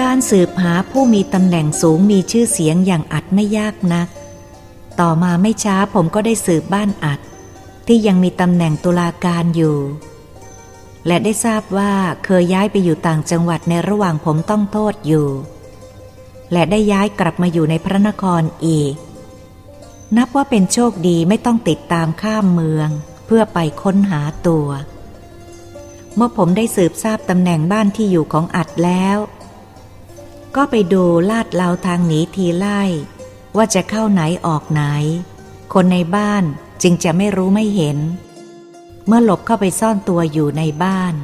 การสืบหาผู้มีตำแหน่งสูงมีชื่อเสียงอย่างอัดไม่ยากนัก ต่อมาไม่ช้าผมก็ได้สืบบ้านอัด ที่ยังมีตำแหน่งตุลาการอยู่ และได้ทราบว่าเคยย้ายไปอยู่ต่างจังหวัดในระหว่างผมต้องโทษอยู่ และได้ย้ายกลับมาอยู่ในพระนครอีก นับว่าเป็นโชคดีไม่ต้องติดตามข้ามเมือง เพื่อไปค้นหาตัว เมื่อผมได้สืบทราบตำแหน่งบ้านที่อยู่ของอัดแล้ว ก็ไปดูลาดเลาทางหนีทีไล่ ว่าจะเข้าไหนออกไหน คนในบ้านจึงจะไม่รู้ไม่เห็น เมื่อหลบเข้าไปซ่อนตัวอยู่ในบ้าน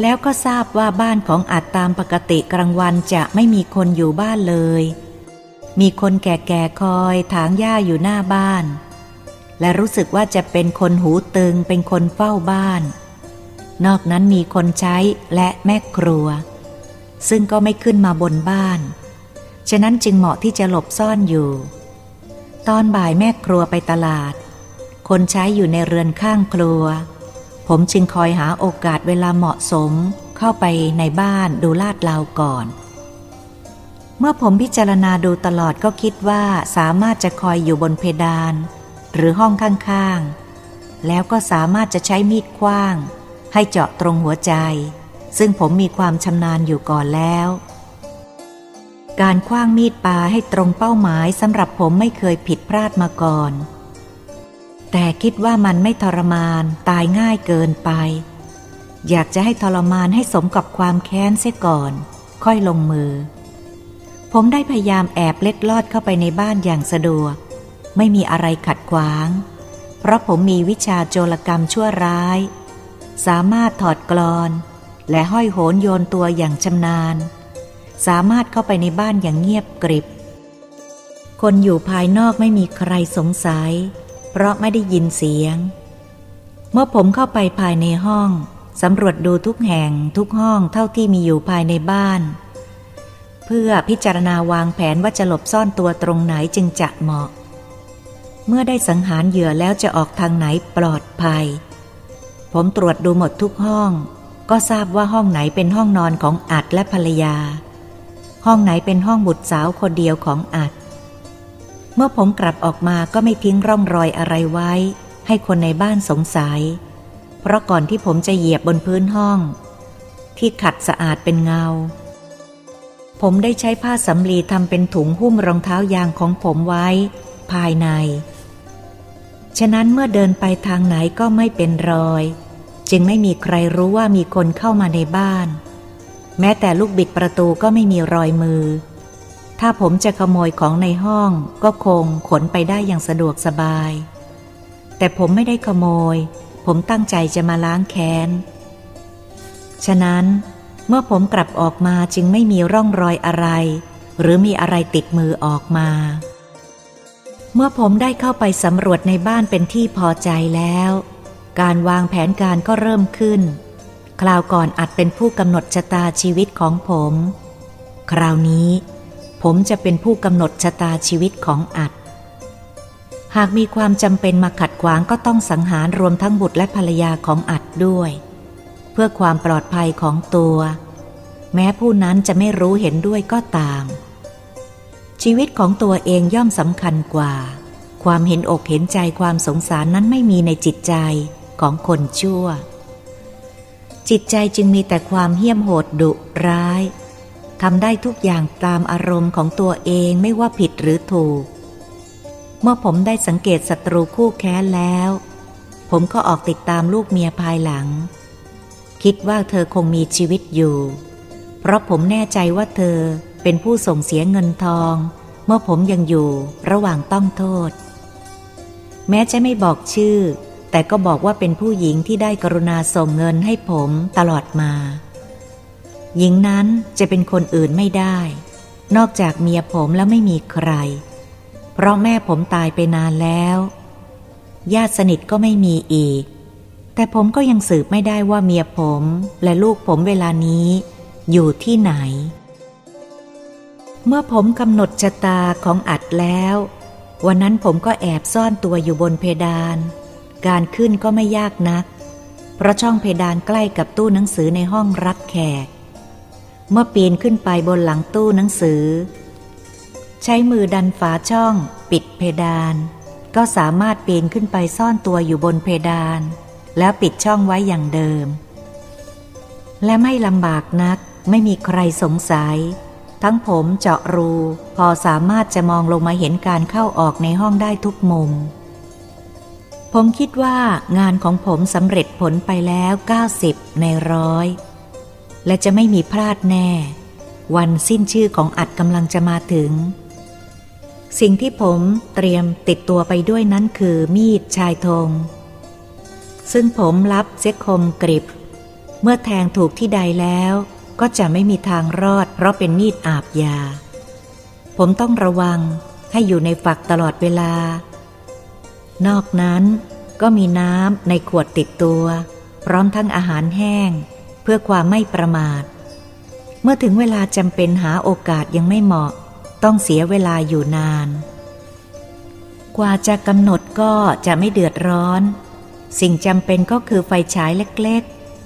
แล้วก็ทราบว่าบ้านของอัดตามปกติกลางวันจะไม่มีคนอยู่บ้านเลย มีคนแก่ๆคอยถางหญ้าอยู่หน้าบ้าน และรู้สึกว่าจะเป็นคนหูตึงเป็นคนเฝ้าบ้าน นอกนั้นมีคนใช้และแม่ครัว ซึ่งก็ไม่ขึ้นมาบนบ้าน ฉะนั้นจึงเหมาะที่จะหลบซ่อนอยู่ ตอนบ่ายแม่ครัวไปตลาด คนใช้อยู่ในเรือนข้างครัว ผมจึงคอยหาโอกาสเวลาเหมาะสมเข้าไปในบ้านดูลาดเลาก่อน เมื่อผมพิจารณาดูตลอดก็คิดว่าสามารถจะคอยอยู่บนเพดาน หรือห้องข้างๆ แล้วก็สามารถจะใช้มีดคว้าง ให้เจาะตรงหัวใจ ซึ่งผมมีความชำนาญอยู่ก่อนแล้ว การคว้างมีดปลาให้ตรงเป้าหมายสำหรับผมไม่เคยผิดพลาดมาก่อน แต่คิดว่ามันไม่ทรมานตายง่ายเกินไป อยากจะให้ทรมานให้สมกับความแค้นเสียก่อน ค่อยลงมือ ผมได้พยายามแอบเล็ดลอดเข้าไปในบ้านอย่างสะดวก ไม่มีอะไรขัดขวาง เพราะผมมีวิชาโจรกรรมชั่วร้าย สามารถถอดกรอน และห้อยโหนโยนตัวอย่างชำนาญ สามารถเข้าไปในบ้านอย่างเงียบกริบ คนอยู่ภายนอกไม่มีใครสงสัย เพราะไม่ได้ยินเสียง เมื่อผมเข้าไปภายในห้องสำรวจดูทุกแห่งทุกห้องเท่าที่มีอยู่ภายในบ้าน เพื่อพิจารณาวางแผนว่าจะหลบซ่อนตัวตรงไหนจึงจะเหมาะ เมื่อได้สังหารเหยื่อแล้วจะออกทางไหนปลอดภัย ผมตรวจดูหมดทุกห้อง ก็ทราบว่าห้องไหนเป็นห้องนอนของอัดและภรรยา ห้องไหนเป็นห้องบุตรสาวคนเดียวของอัด เมื่อผมกลับออกมาก็ไม่ทิ้งร่องรอยอะไรไว้ ให้คนในบ้านสงสัย เพราะก่อนที่ผมจะเหยียบบนพื้นห้อง ที่ขัดสะอาดเป็นเงา ผมได้ใช้ผ้าสำลีทำเป็นถุงหุ้มรองเท้ายางของผมไว้ ภายใน ฉะนั้นเมื่อเดินไปทางไหนก็ไม่เป็นรอย จึงไม่มีใครรู้ว่ามีคนเข้ามาในบ้าน แม้แต่ลูกบิดประตูก็ไม่มีรอยมือ ถ้าผมจะขโมยของในห้องก็คงขนไปได้อย่างสะดวกสบาย แต่ผมไม่ได้ขโมย ผมตั้งใจจะมาล้างแค้น ฉะนั้นเมื่อผมกลับออกมาจึงไม่มีร่องรอยอะไร หรือมีอะไรติดมือออกมา เมื่อผมได้เข้าไปสำรวจในบ้านเป็นที่พอใจแล้ว การวางแผนการก็เริ่มขึ้น คราวก่อนอัดเป็นผู้กำหนดชะตาชีวิตของผม คราวนี้ ผมจะเป็นผู้กำหนดชะตาชีวิตของอัด หากมีความจำเป็นมาขัดขวางก็ต้องสังหารรวมทั้งบุตรและภรรยาของอัดด้วย เพื่อความปลอดภัยของตัว แม้ผู้นั้นจะไม่รู้เห็นด้วยก็ตาม ชีวิตของตัวเองย่อมสำคัญกว่าความเห็นอกเห็นใจความสงสารนั้นไม่มีในจิตใจ ของคนชั่ว จิตใจจึงมีแต่ความเหี้ยมโหดดุร้ายทำได้ทุกอย่างตามอารมณ์ของตัวเองไม่ว่าผิดหรือถูก เมื่อผมได้สังเกตศัตรูคู่แค้นแล้ว ผมก็ออกติดตามลูกเมียภายหลัง คิดว่าเธอคงมีชีวิตอยู่ เพราะผมแน่ใจว่าเธอเป็นผู้ส่งเสียเงินทอง เมื่อผมยังอยู่ระหว่างต้องโทษ แม้จะไม่บอกชื่อ แต่ก็บอกว่าเป็นผู้หญิงที่ได้กรุณาส่งเงินให้ผมตลอดมา หญิงนั้นจะเป็นคนอื่นไม่ได้ นอกจากเมียผมแล้วไม่มีใคร เพราะแม่ผมตายไปนานแล้ว ญาติสนิทก็ไม่มีอีก แต่ผมก็ยังสืบไม่ได้ว่าเมียผมและลูกผมเวลานี้ อยู่ที่ไหน เมื่อผมกำหนดชะตาของอัดแล้ว วันนั้นผมก็แอบซ่อนตัวอยู่บนเพดาน การขึ้นก็ไม่ยากนัก เพราะช่องเพดานใกล้กับตู้หนังสือในห้องรับแขก เมื่อปีนขึ้นไปบนหลังตู้หนังสือ ใช้มือดันฝาช่องปิดเพดาน ก็สามารถปีนขึ้นไปซ่อนตัวอยู่บนเพดาน แล้วปิดช่องไว้อย่างเดิม และไม่ลำบากนักไม่มีใครสงสัย ทั้งผมเจาะรู พอสามารถจะมองลงมาเห็นการเข้าออกในห้องได้ทุกมุม ผมคิดว่างานของผมสำเร็จผลไปแล้ว 90 ในร้อย และจะไม่มีพลาดแน่ วันสิ้นชื่อของอัดกำลังจะมาถึง สิ่งที่ผมเตรียมติดตัวไปด้วยนั้นคือมีดชายธง ซึ่งผมรับเซ็คมกริบ เมื่อแทงถูกที่ใดแล้วก็จะไม่มีทางรอดเพราะเป็นมีดอาบยา ผมต้องระวังให้อยู่ในฝักตลอดเวลา นอกนั้นก็มีน้ำในขวดติดตัว พร้อมทั้งอาหารแห้ง เพื่อความไม่ประมาท เมื่อถึงเวลาจำเป็นหาโอกาสยังไม่เหมาะ ต้องเสียเวลาอยู่นาน กว่าจะกำหนดก็จะไม่เดือดร้อน สิ่งจำเป็นก็คือไฟฉายเล็ก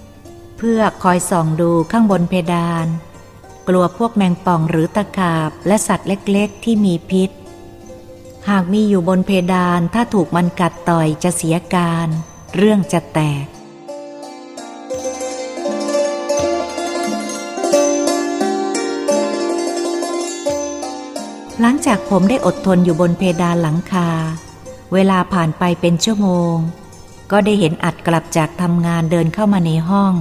ๆ เพื่อคอยส่องดูข้างบนเพดาน กลัวพวกแมงป่องหรือตะขาบและสัตว์เล็กๆ ที่มีพิษ หากมีอยู่บนเพดานถ้าถูกมันกัดต่อยจะเสียการ เรื่องจะแตก หลังจากผมได้อดทนอยู่บนเพดานหลังคา เวลาผ่านไปเป็นชั่วโมง ก็ได้เห็นอัดกลับจากทำงานเดินเข้ามาในห้อง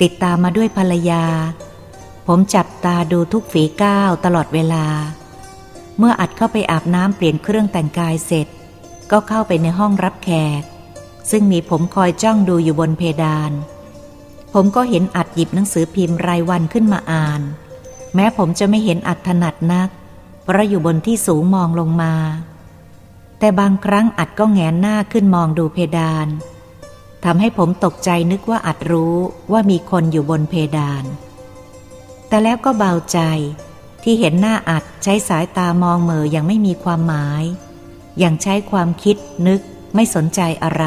ติดตามมาด้วยภรรยา ผมจับตาดูทุกฝีก้าวตลอดเวลา เมื่ออัดเข้าไปอาบน้ำเปลี่ยนเครื่องแต่งกายเสร็จ ก็เข้าไปในห้องรับแขก ซึ่งมีผมคอยจ้องดูอยู่บนเพดาน ผมก็เห็นอัดหยิบหนังสือพิมพ์รายวันขึ้นมาอ่าน แม้ผมจะไม่เห็นอัดถนัดนัก เพราะอยู่บนที่สูงมองลงมา แต่บางครั้งอัดก็แงนหน้าขึ้นมองดูเพดานทำให้ผมตกใจนึกว่าอัดรู้ว่ามีคนอยู่บนเพดาน แต่แล้วก็เบาใจ ที่เห็นหน้าอัดใช้สายตามองเหมออย่างไม่มีความหมาย อย่างใช้ความคิดนึกไม่สนใจอะไร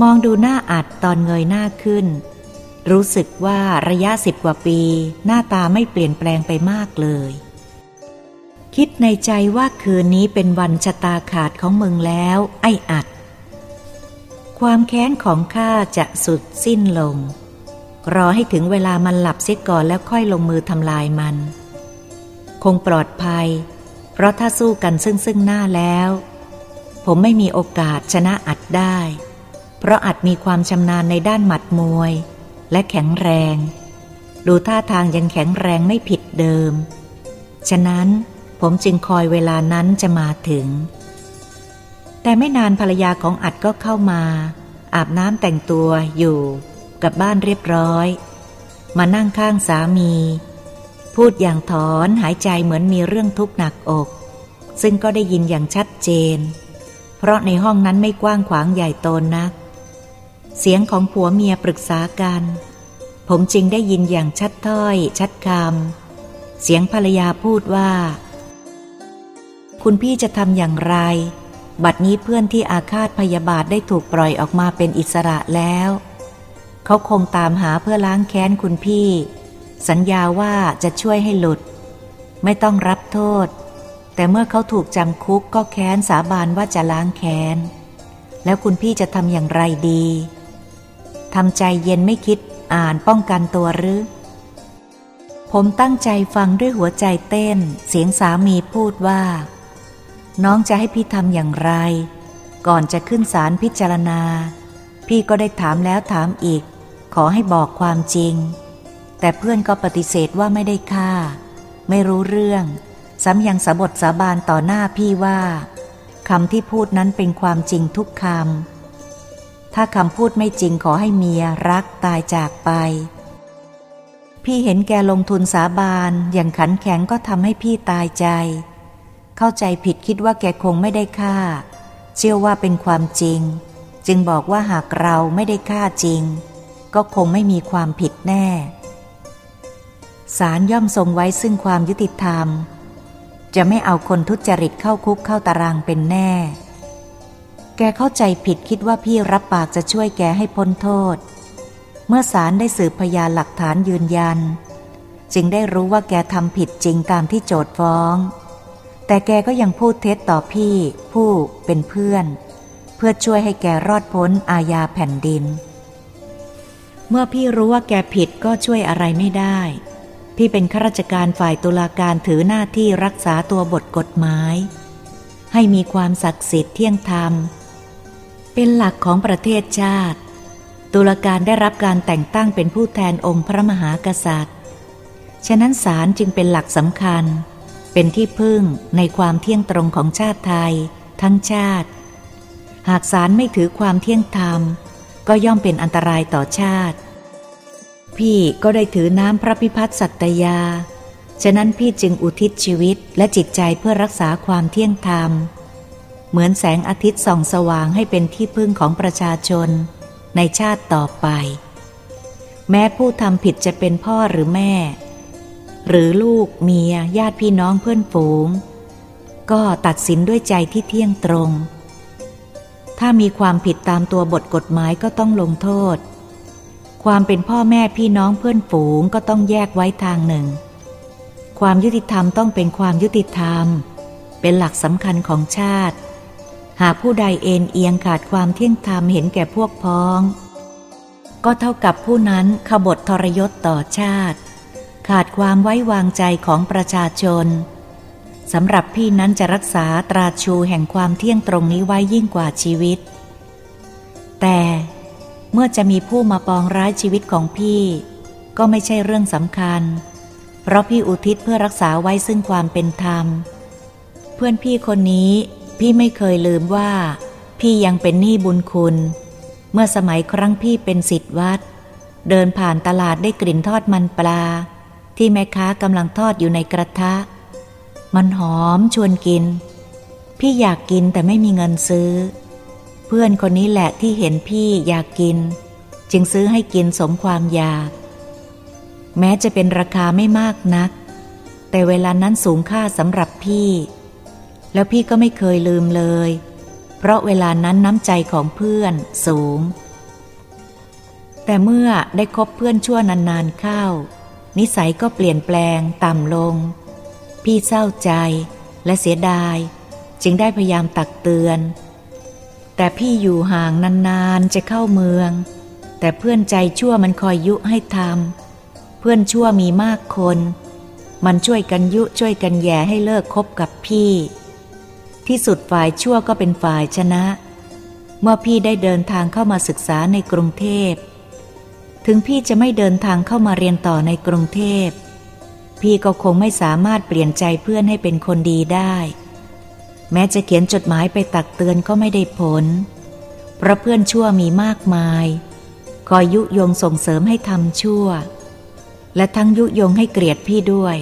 มองดูหน้าอัดตอนเงยหน้าขึ้น รู้สึกว่าระยะสิบกว่าปี หน้าตาไม่เปลี่ยนแปลงไปมากเลย คิดในใจว่าคืนนี้เป็นวันชะตาขาดของมึงแล้ว ไอ้อัด ความแค้นของข้าจะสุดสิ้นลงรอให้ถึงเวลามันหลับเสียก่อนแล้วค่อยลงมือทำลายมัน คงปลอดภัย เพราะถ้าสู้กันซึ่งซึ่งหน้าแล้ว ผมไม่มีโอกาสชนะอัดได้ เพราะอัดมีความชำนาญในด้านหมัดมวย และแข็งแรง ดูท่าทางยังแข็งแรงไม่ผิดเดิม ฉะนั้นผมจึงคอยเวลานั้นจะมาถึง แต่ไม่นานภรรยาของอัดก็เข้ามา อาบน้ำแต่งตัวอยู่ กับบ้านเรียบร้อย มานั่งข้างสามี พูดอย่างถอนหายใจเหมือนมีเรื่องทุกข์หนักอก ซึ่งก็ได้ยินอย่างชัดเจน เพราะในห้องนั้นไม่กว้างขวางใหญ่โตนัก เสียงของผัวเมียปรึกษากัน ผมจึงได้ยินอย่างชัดถ้อย ชัดคำเสียงภรรยาพูดว่า คุณพี่จะทำอย่างไร บัดนี้เพื่อนที่อาฆาตพยาบาทได้ถูกปล่อยออกมาเป็นอิสระแล้ว เขาคงตามหาเพื่อล้างแค้นคุณพี่ สัญญาว่าจะช่วยให้หลุด ไม่ต้องรับโทษ แต่เมื่อเขาถูกจำคุกก็แค้นสาบานว่าจะล้างแค้น แล้วคุณพี่จะทำอย่างไรดีทำใจเย็นไม่คิดอ่านป้องกันตัวหรือ ผมตั้งใจฟังด้วยหัวใจเต้น เสียงสามีพูดว่า น้องจะให้พี่ทำอย่างไร ก่อนจะขึ้นศาลพิจารณา พี่ก็ได้ถามแล้วถามอีก ขอให้บอกความจริง แต่เพื่อนก็ปฏิเสธว่าไม่ได้ฆ่า ไม่รู้เรื่อง ซ้ำยังสาบทสาบานต่อหน้าพี่ว่าคำที่พูดนั้นเป็นความจริงทุกคำ ถ้าคำพูดไม่จริงขอให้เมียรักตายจากไป พี่เห็นแกลงทุนสาบานอย่างขันแข็งก็ทำให้พี่ตายใจ เข้าใจผิดคิดว่าแกคงไม่ได้ฆ่า เชื่อว่าเป็นความจริง จึงบอกว่าหากเราไม่ได้ฆ่าจริง ก็คงไม่มีความผิดแน่ ศาลย่อมทรงไว้ซึ่งความยุติธรรม จะไม่เอาคนทุจริตเข้าคุกเข้าตารางเป็นแน่ แกเข้าใจผิดคิดว่าพี่รับปากจะช่วยแกให้พ้นโทษ เมื่อศาลได้สืบพยานหลักฐานยืนยัน จึงได้รู้ว่าแกทำผิดจริงตามที่โจทฟ้อง แต่แกก็ยังพูดเท็จต่อพี่ผู้เป็นเพื่อน เพื่อช่วยให้แกรอดพ้นอาญาแผ่นดิน เมื่อพี่รู้ว่าแกผิดก็ช่วยอะไรไม่ได้ พี่เป็นข้าราชการฝ่ายตุลาการถือหน้าที่รักษาตัวบทกฎหมาย ให้มีความศักดิ์สิทธิ์เที่ยงธรรม เป็นหลักของประเทศชาติ ตุลาการได้รับการแต่งตั้งเป็นผู้แทนองค์พระมหากษัตริย์ ฉะนั้นศาลจึงเป็นหลักสำคัญ เป็นที่พึ่งในความเที่ยงตรงของชาติไทย ทั้งชาติ หากศาลไม่ถือความเที่ยงธรรม ก็ย่อมเป็นอันตรายต่อชาติ พี่ก็ได้ถือน้ำพระพิพัฒน์สัตยา ฉะนั้นพี่จึงอุทิศชีวิตและจิตใจเพื่อรักษาความเที่ยงธรรม เหมือนแสงอาทิตย์ส่องสว่างให้เป็นที่พึ่งของประชาชน ในชาติต่อไป แม้ผู้ทำผิดจะเป็นพ่อหรือแม่ หรือลูกเมียญาติพี่น้องเพื่อนฝูง ก็ตัดสินด้วยใจที่เที่ยงตรง ถ้ามีความผิดตามตัวบทกฎหมายก็ต้องลงโทษ ความเป็นพ่อแม่พี่น้องเพื่อนฝูงก็ต้องแยกไว้ทางหนึ่ง ความยุติธรรมต้องเป็นความยุติธรรม เป็นหลักสำคัญของชาติ หากผู้ใดเอ็นเอียงขาดความเที่ยงธรรมเห็นแก่พวกพ้อง ก็เท่ากับผู้นั้นขบฏทรยศต่อชาติ ขาดความไว้วางใจของประชาชนสำหรับพี่นั้นจะรักษาตราชูแห่งความเที่ยงตรงนี้ไว้ยิ่งกว่าชีวิต แต่ มื่อจะมีผู้มาปองร้ายชีวิตของพี่ ก็ไม่ใช่เรื่องสำคัญ เพราะพี่อุทิศเพื่อรักษาไว้ซึ่งความเป็นธรรม เพื่อนพี่คนนี้พี่ไม่เคยลืมว่า พี่ยังเป็นหนี้บุญคุณ เมื่อสมัยครั้งพี่เป็นสิทธิ์วัด เดินผ่านตลาดได้กลิ่นทอดมันปลา ที่แม่ค้ากำลังทอดอยู่ในกระทะ มันหอมชวนกิน พี่อยากกินแต่ไม่มีเงินซื้อ เพื่อนคนนี้แหละที่เห็นพี่อยากกิน จึงซื้อให้กินสมความอยาก แม้จะเป็นราคาไม่มากนัก แต่เวลานั้นสูงค่าสำหรับพี่ แล้วพี่ก็ไม่เคยลืมเลย เพราะเวลานั้นน้ำใจของเพื่อนสูง แต่เมื่อได้คบเพื่อนชั่วนานๆเข้า นิสัยก็เปลี่ยนแปลงต่ำลง พี่เศร้าใจและเสียดาย จึงได้พยายามตักเตือน แต่พี่อยู่ห่างนานๆจะเข้าเมือง แต่เพื่อนใจชั่วมันคอยยุให้ทำเพื่อนชั่วมีมากคน มันช่วยกันยุช่วยกันแย่ให้เลิกคบกับพี่ ที่สุดฝ่ายชั่วก็เป็นฝ่ายชนะ เมื่อพี่ได้เดินทางเข้ามาศึกษาในกรุงเทพ ถึงพี่จะไม่เดินทางเข้ามาเรียนต่อในกรุงเทพ พี่ก็คงไม่สามารถเปลี่ยนใจเพื่อนให้เป็นคนดีได้ แม้จะเขียนจดหมายไปตักเตือนก็ไม่ได้ผล เพราะเพื่อนชั่วมีมากมาย คอยยุยงส่งเสริมให้ทำชั่ว และทั้งยุยงให้เกลียดพี่ด้วย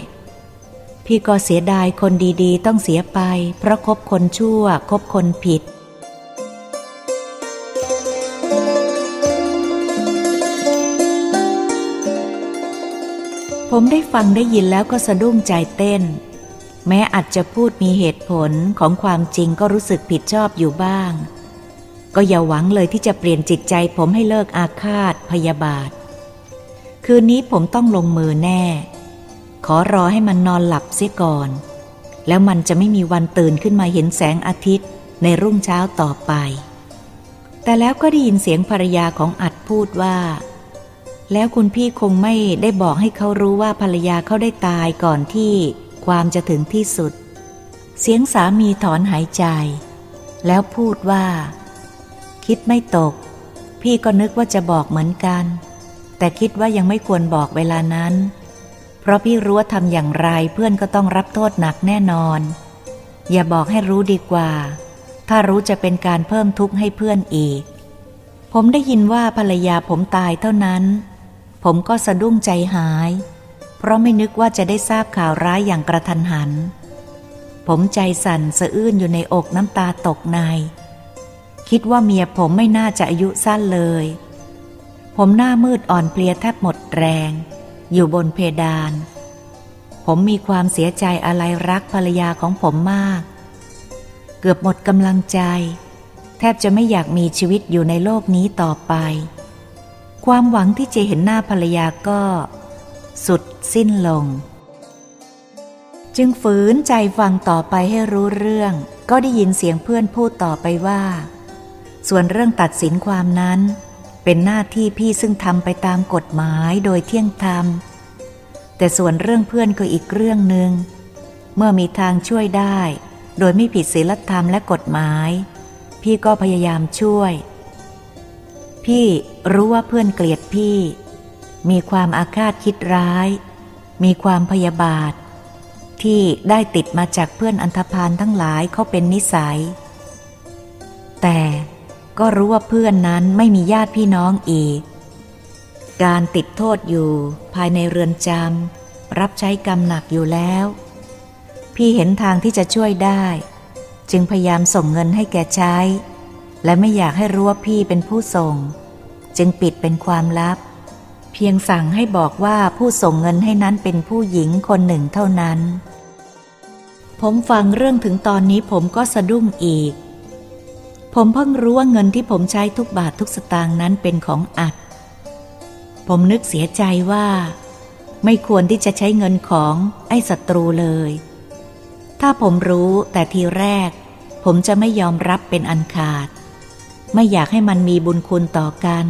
พี่ก็เสียดายคนดีๆ ต้องเสียไป เพราะคบคนชั่ว คบคนผิดผมได้ฟังได้ยินแล้วก็สะดุ้งใจเต้น แม้อาจจะพูดมีเหตุผลของความจริงก็รู้สึกผิดชอบอยู่บ้าง ก็อย่าหวังเลยที่จะเปลี่ยนจิตใจผมให้เลิกอาฆาตพยาบาท คืนนี้ผมต้องลงมือแน่ ขอรอให้มันนอนหลับเสียก่อน แล้วมันจะไม่มีวันตื่นขึ้นมาเห็นแสงอาทิตย์ในรุ่งเช้าต่อไป แต่แล้วก็ได้ยินเสียงภรรยาของอัดพูดว่า แล้วคุณพี่คงไม่ได้บอกให้เขารู้ว่าภรรยาเขาได้ตายก่อนที่ ความจะถึงที่สุด เสียงสามีถอนหายใจ แล้วพูดว่า คิดไม่ตก พี่ก็นึกว่าจะบอกเหมือนกัน แต่คิดว่ายังไม่ควรบอกเวลานั้น เพราะพี่รู้ว่าทำอย่างไรเพื่อนก็ต้องรับโทษหนักแน่นอน อย่าบอกให้รู้ดีกว่า ถ้ารู้จะเป็นการเพิ่มทุกข์ให้เพื่อนอีก ผมได้ยินว่าภรรยาผมตายเท่านั้น ผมก็สะดุ้งใจหาย เพราะไม่นึกว่าจะได้ทราบข่าวร้ายอย่างกระทันหัน ผมใจสั่นสะอื้นอยู่ในอกน้ำตาตกใน คิดว่าเมียผมไม่น่าจะอายุสั้นเลย ผมหน้ามืดอ่อนเพลียแทบหมดแรง อยู่บนเพดาน ผมมีความเสียใจอะไรรักภรรยาของผมมาก เกือบหมดกำลังใจ แทบจะไม่อยากมีชีวิตอยู่ในโลกนี้ต่อไป ความหวังที่จะเห็นหน้าภรรยาก็ สุดสิ้นลง จึงฝืนใจฟังต่อไปให้รู้เรื่อง ก็ได้ยินเสียงเพื่อนพูดต่อไปว่า ส่วนเรื่องตัดสินความนั้น เป็นหน้าที่พี่ซึ่งทำไปตามกฎหมายโดยเที่ยงธรรม แต่ส่วนเรื่องเพื่อนก็อีกเรื่องหนึ่งเมื่อมีทางช่วยได้ โดยไม่ผิดศีลธรรมและกฎหมาย พี่ก็พยายามช่วย พี่รู้ว่าเพื่อนเกลียดพี่ มีความอาฆาตคิดร้าย มีความพยาบาท ที่ได้ติดมาจากเพื่อนอันธพาลทั้งหลายเขาเป็นนิสัย แต่ก็รู้ว่าเพื่อนนั้นไม่มีญาติพี่น้องอีก การติดโทษอยู่ภายในเรือนจำรับใช้กรรมหนักอยู่แล้ว พี่เห็นทางที่จะช่วยได้ จึงพยายามส่งเงินให้แกใช้ และไม่อยากให้รู้ว่าพี่เป็นผู้ส่ง จึงปิดเป็นความลับ เพียงสั่งให้บอกว่าผู้ส่งเงินให้นั้นเป็นผู้หญิงคนหนึ่งเท่านั้น ผมฟังเรื่องถึงตอนนี้ผมก็สะดุ้งอีก ผมเพิ่งรู้ว่าเงินที่ผมใช้ทุกบาททุกสตางค์นั้นเป็นของอัด ผมนึกเสียใจว่า ไม่ควรที่จะใช้เงินของไอ้ศัตรูเลย ถ้าผมรู้แต่ทีแรก ผมจะไม่ยอมรับเป็นอันขาด ไม่อยากให้มันมีบุญคุณต่อกัน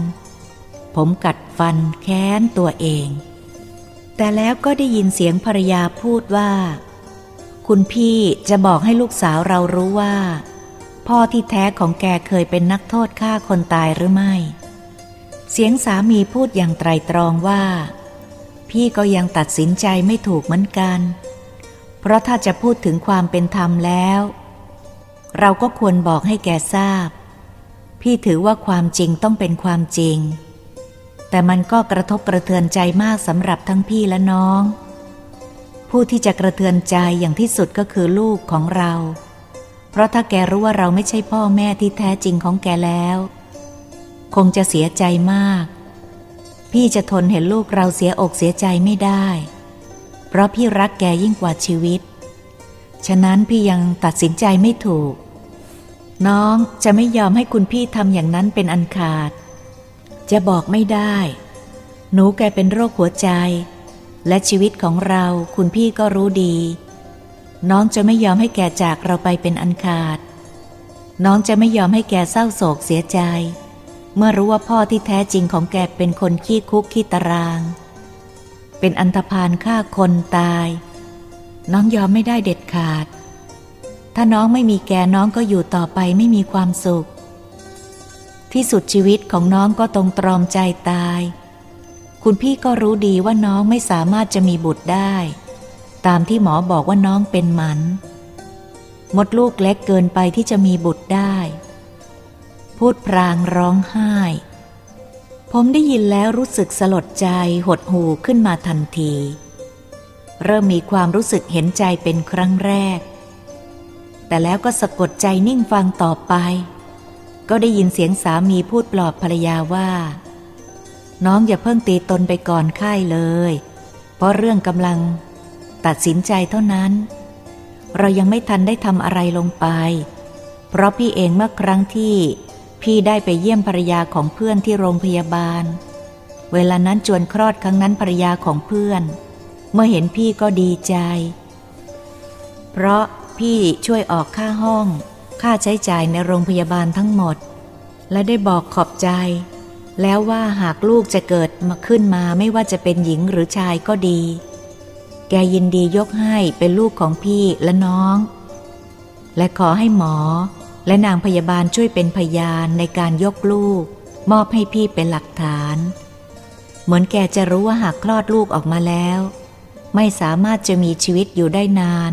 ผมกัดฟันแค้นตัวเอง แต่แล้วก็ได้ยินเสียงภรรยาพูดว่า คุณพี่จะบอกให้ลูกสาวเรารู้ว่า พ่อที่แท้ของแกเคยเป็นนักโทษฆ่าคนตายหรือไม่ เสียงสามีพูดอย่างไตรตรองว่า พี่ก็ยังตัดสินใจไม่ถูกเหมือนกัน เพราะถ้าจะพูดถึงความเป็นธรรมแล้ว เราก็ควรบอกให้แกทราบ พี่ถือว่าความจริงต้องเป็นความจริง แต่มันก็กระทบกระเทือนใจมากสำหรับทั้งพี่และน้อง ผู้ที่จะกระเทือนใจอย่างที่สุดก็คือลูกของเรา เพราะถ้าแกรู้ว่าเราไม่ใช่พ่อแม่ที่แท้จริงของแกแล้ว คงจะเสียใจมาก พี่จะทนเห็นลูกเราเสียอกเสียใจไม่ได้ เพราะพี่รักแกยิ่งกว่าชีวิต ฉะนั้นพี่ยังตัดสินใจไม่ถูก น้องจะไม่ยอมให้คุณพี่ทำอย่างนั้นเป็นอันขาด จะบอกไม่ได้ หนูแกเป็นโรคหัวใจ และชีวิตของเราคุณพี่ก็รู้ดี น้องจะไม่ยอมให้แกจากเราไปเป็นอันขาด น้องจะไม่ยอมให้แกเศร้าโศกเสียใจ เมื่อรู้ว่าพ่อที่แท้จริงของแกเป็นคนขี้คุกขี้ตาราง เป็นอันธพาลฆ่าคนตาย น้องยอมไม่ได้เด็ดขาด ถ้าน้องไม่มีแกน้องก็อยู่ต่อไปไม่มีความสุข ที่สุดชีวิตของน้องก็ตรงตรอมใจตาย คุณพี่ก็รู้ดีว่าน้องไม่สามารถจะมีบุตรได้ ตามที่หมอบอกว่าน้องเป็นหมัน มดลูกเล็กเกินไปที่จะมีบุตรได้ พูดพรางร้องไห้ ผมได้ยินแล้วรู้สึกสลดใจหดหูขึ้นมาทันที เริ่มมีความรู้สึกเห็นใจเป็นครั้งแรก แต่แล้วก็สะกดใจนิ่งฟังต่อไป ก็ได้ยินเสียงสามีพูดปลอบภรรยาว่า น้องอย่าเพิ่งตีตนไปก่อนค่ายเลย เพราะเรื่องกำลัง ตัดสินใจเท่านั้น เรายังไม่ทันได้ทำอะไรลงไป เพราะพี่เองเมื่อครั้งที่ พี่ได้ไปเยี่ยมภรรยาของเพื่อนที่โรงพยาบาล เวลานั้นจวนคลอดครั้งนั้นภรรยาของเพื่อน เมื่อเห็นพี่ก็ดีใจ เพราะพี่ช่วยออกค่าห้อง ค่าใช้จ่ายในโรงพยาบาลทั้งหมด และได้บอกขอบใจ แล้วว่าหากลูกจะเกิดมาขึ้นมาไม่ว่าจะเป็นหญิงหรือชายก็ดี แกยินดียกให้เป็นลูกของพี่และน้อง และขอให้หมอ และนางพยาบาลช่วยเป็นพยานในการยกลูก มอบให้พี่เป็นหลักฐาน เหมือนแกจะรู้ว่าหากคลอดลูกออกมาแล้ว ไม่สามารถจะมีชีวิตอยู่ได้นาน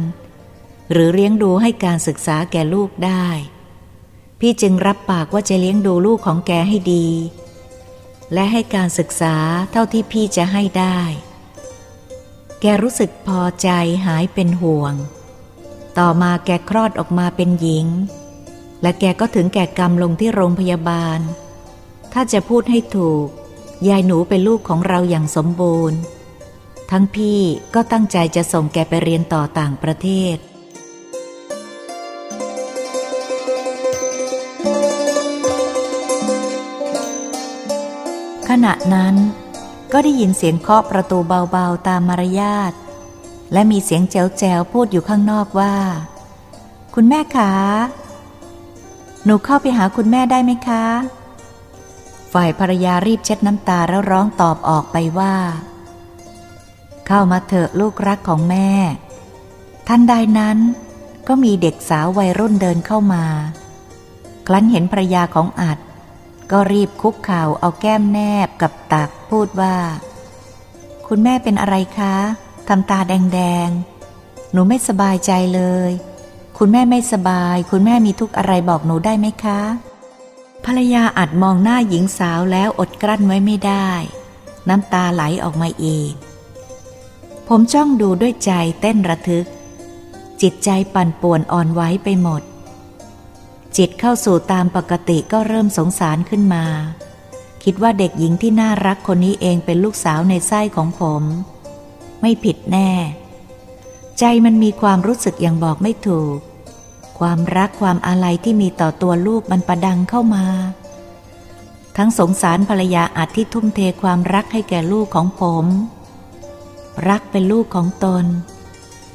หรือเลี้ยงดูให้การศึกษาแก่ลูกได้ พี่จึงรับปากว่าจะเลี้ยงดูลูกของแกให้ดี และให้การศึกษาเท่าที่พี่จะให้ได้ แกรู้สึกพอใจหายเป็นห่วง ต่อมาแกคลอดออกมาเป็นหญิง และแกก็ถึงแก่กรรมลงที่โรงพยาบาล ถ้าจะพูดให้ถูก ยายหนูเป็นลูกของเราอย่างสมบูรณ์ ทั้งพี่ก็ตั้งใจจะส่งแกไปเรียนต่อต่างประเทศ ณะนั้น ก็ได้ยินเสียงเคาะประตูเบาๆตามมารยาท และมีเสียงแจ๋วๆพูดอยู่ข้างนอกว่า คุณแม่คะ หนูเข้าไปหาคุณแม่ได้ไหมคะ ฝ่ายภรรยารีบเช็ดน้ำตาแล้วร้องตอบออกไปว่า เข้ามาเถอะลูกรักของแม่ท่านใดนั้นก็มีเด็กสาววัยรุ่นเดินเข้ามา ครั้นเห็นภรรยาของอัด ก็รีบคุกเข่าเอาแก้มแนบกับตักพูดว่า คุณแม่เป็นอะไรคะทำตาแดงๆ หนูไม่สบายใจเลย คุณแม่ไม่สบาย คุณแม่มีทุกอะไรบอกหนูได้ไหมคะ ภรรยาอัดมองหน้าหญิงสาวแล้วอดกลั้นไว้ไม่ได้ น้ำตาไหลออกมาอีก ผมจ้องดูด้วยใจเต้นระทึก จิตใจปั่นป่วนอ่อนไหวไปหมด จิตเข้าสู่ตามปกติก็เริ่มสงสารขึ้นมา คิดว่าเด็กหญิงที่น่ารักคนนี้เองเป็นลูกสาวในไส้ของผม ไม่ผิดแน่ ใจมันมีความรู้สึกอย่างบอกไม่ถูก ความรักความอาลัยที่มีต่อตัวลูกมันประดังเข้ามา ทั้งสงสารภรรยาอาจที่ทุ่มเทความรักให้แก่ลูกของผม รักเป็นลูกของตน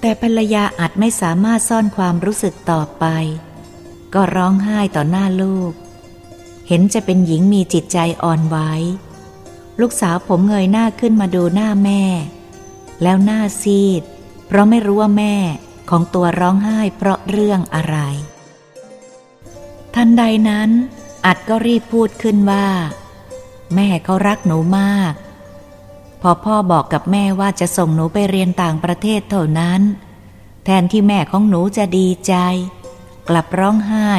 แต่ภรรยาอาจไม่สามารถซ่อนความรู้สึกต่อไป ก็ร้องไห้ต่อหน้าลูก เห็นจะเป็นหญิงมีจิตใจอ่อนไหวลูกสาวผมเงยหน้าขึ้นมาดูหน้าแม่ แล้วหน้าซีด เพราะไม่รู้ว่าแม่ของตัวร้องไห้เพราะเรื่องอะไร ทันใดนั้น อัดก็รีบพูดขึ้นว่า แม่เขารักหนูมาก พอพ่อบอกกับแม่ว่าจะส่งหนูไปเรียนต่างประเทศเท่านั้น แทนที่แม่ของหนูจะดีใจ กลับร้องไห้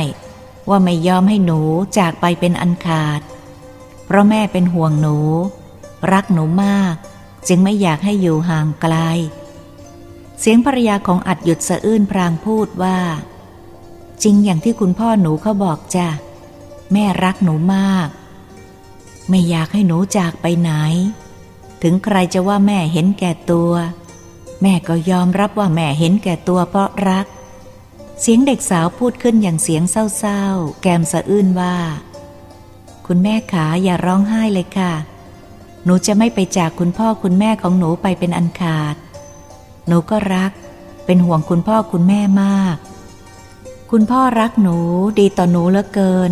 ว่าไม่ยอมให้หนูจากไปเป็นอันขาด เพราะแม่เป็นห่วงหนู รักหนูมาก จึงไม่อยากให้อยู่ห่างไกล เสียงภรรยาของอัดหยุดสะอื้นพรางพูดว่า จริงอย่างที่คุณพ่อหนูเขาบอกจ้ะแม่รักหนูมาก ไม่อยากให้หนูจากไปไหน ถึงใครจะว่าแม่เห็นแก่ตัว แม่ก็ยอมรับว่าแม่เห็นแก่ตัวเพราะรัก เสียงเด็กสาวพูดขึ้นอย่างเสียงเศร้าๆ แกมสะอื้นว่า คุณแม่ขาอย่าร้องไห้เลยค่ะ หนูจะไม่ไปจากคุณพ่อคุณแม่ของหนูไปเป็นอันขาด หนูก็รัก เป็นห่วงคุณพ่อคุณแม่มาก คุณพ่อรักหนูดีต่อหนูเหลือเกิน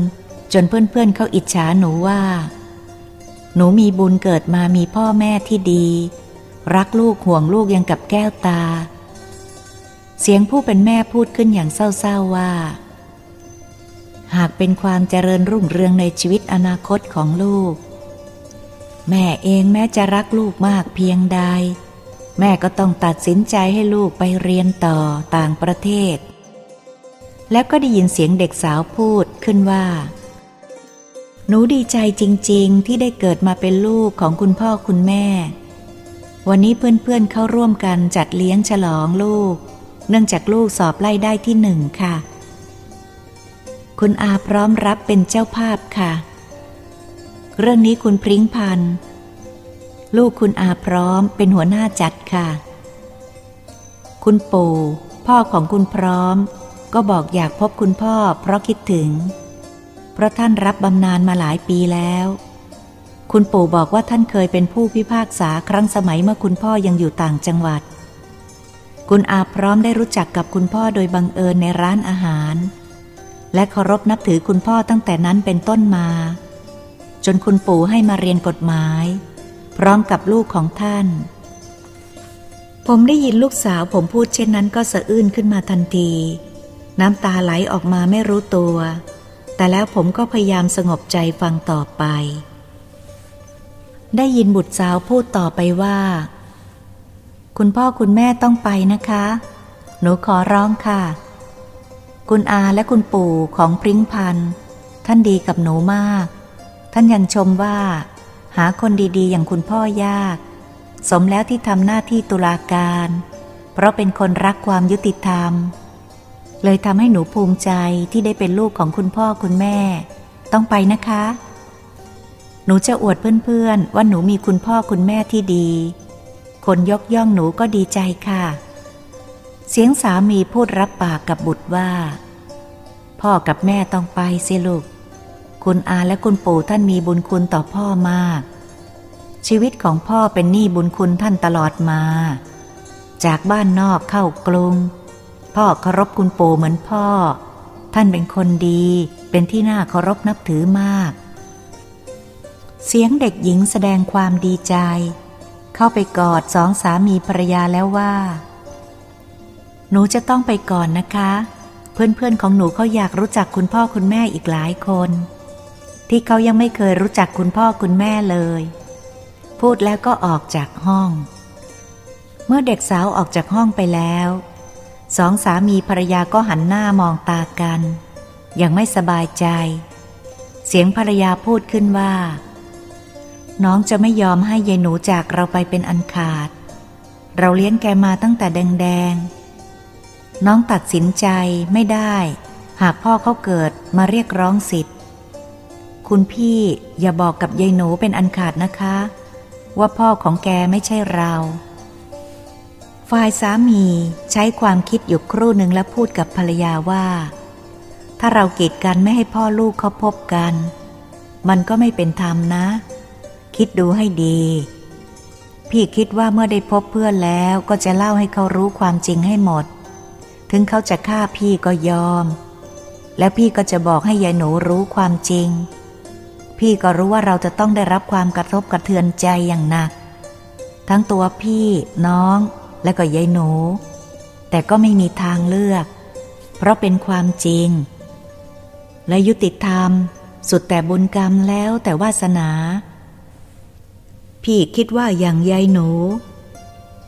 จนเพื่อนๆเเขาอิจฉาหนูว่า หนูมีบุญเกิดมามีพ่อแม่ที่ดี รักลูกห่วงลูกยังกับแก้วตา เสียงผู้เป็นแม่พูดขึ้นอย่างเศร้าๆว่า หากเป็นความเจริญรุ่งเรืองในชีวิตอนาคตของลูก แม่เองแม้จะรักลูกมากเพียงใด แม่ก็ต้องตัดสินใจให้ลูกไปเรียนต่อต่างประเทศ แล้วก็ได้ยินเสียงเด็กสาวพูดขึ้นว่า หนูดีใจจริง ๆ ที่ได้เกิดมาเป็นลูกของคุณพ่อคุณแม่ วันนี้เพื่อนๆเข้าร่วมกันจัดเลี้ยงฉลองลูก เนื่องจากลูกสอบไล่ได้ที่หนึ่งค่ะ คุณอาพร้อมรับเป็นเจ้าภาพค่ะ เรื่องนี้คุณพริ้งพัน ลูกคุณอาพร้อมเป็นหัวหน้าจัดค่ะ คุณปู่พ่อของคุณพร้อม ก็บอกอยากพบคุณพ่อเพราะคิดถึง เพราะท่านรับบำนาญมาหลายปีแล้วคุณปู่บอกว่าท่านเคยเป็นผู้พิพากษาครั้งสมัยเมื่อคุณพ่อยังอยู่ต่างจังหวัด คุณอาพร้อมได้รู้จักกับคุณพ่อโดยบังเอิญในร้านอาหาร และเคารพนับถือคุณพ่อตั้งแต่นั้นเป็นต้นมา จนคุณปู่ให้มาเรียนกฎหมาย พร้อมกับลูกของท่าน ผมได้ยินลูกสาวผมพูดเช่นนั้นก็สะอื้นขึ้นมาทันที น้ำตาไหลออกมาไม่รู้ตัว แต่แล้วผมก็พยายามสงบใจฟังต่อไป ได้ยินบุตรสาวพูดต่อไปว่า คุณพ่อคุณแม่ต้องไปนะคะ หนูขอร้องค่ะ คุณอาและคุณปู่ของพริ้งพัน ท่านดีกับหนูมาก ท่านยังชมว่า หาคนดีๆ อย่างคุณพ่อยาก สมแล้วที่ทำหน้าที่ตุลาการ เพราะเป็นคนรักความยุติธรรม เลยทำให้หนูภูมิใจที่ได้เป็นลูกของคุณพ่อคุณแม่ ต้องไปนะคะ หนูจะอวดเพื่อนๆว่าหนูมีคุณพ่อคุณแม่ที่ดี คนยกย่องหนูก็ดีใจค่ะ เสียงสามีพูดรับปากกับบุตรว่า พ่อกับแม่ต้องไปสิลูก คุณอาและคุณปู่ท่านมีบุญคุณต่อพ่อมาก ชีวิตของพ่อเป็นหนี้บุญคุณท่านตลอดมา จากบ้านนอกเข้ากรุง พ่อเคารพคุณปู่เหมือนพ่อ ท่านเป็นคนดี เป็นที่น่าเคารพนับถือมาก เสียงเด็กหญิงแสดงความดีใจ เข้าไปกอดสองสามีภรรยาแล้วว่า หนูจะต้องไปก่อนนะคะ เพื่อนๆของหนูเขาอยากรู้จักคุณพ่อคุณแม่อีกหลายคน ที่เขายังไม่เคยรู้จักคุณพ่อคุณแม่เลย พูดแล้วก็ออกจากห้อง เมื่อเด็กสาวออกจากห้องไปแล้วสองสามีภรรยาก็หันหน้ามองตากัน ยังไม่สบายใจ เสียงภรรยาพูดขึ้นว่า น้องจะไม่ยอมให้ยายหนูจากเราไปเป็นอันขาด เราเลี้ยงแกมาตั้งแต่แดงๆ น้องตัดสินใจไม่ได้ หากพ่อเขาเกิดมาเรียกร้องสิทธิ์ คุณพี่อย่าบอกกับยายหนูเป็นอันขาดนะคะ ว่าพ่อของแกไม่ใช่เราฝ่ายสามีใช้ความคิดอยู่ครู่หนึ่งแล้วพูดกับภรรยาว่า ถ้าเรากีดกันไม่ให้พ่อลูกเขาพบกัน มันก็ไม่เป็นธรรมนะ คิดดูให้ดี พี่คิดว่าเมื่อได้พบเพื่อนแล้วก็จะเล่าให้เขารู้ความจริงให้หมด ถึงเขาจะฆ่าพี่ก็ยอม แล้วพี่ก็จะบอกให้ยายหนูรู้ความจริง พี่ก็รู้ว่าเราจะต้องได้รับความกระทบกระเทือนใจอย่างหนัก ทั้งตัวพี่น้องและก็ยายหนู แต่ก็ไม่มีทางเลือก เพราะเป็นความจริง และยุติธรรม สุดแต่บุญกรรมแล้วแต่วาสนา พี่คิดว่าอย่างยายหนู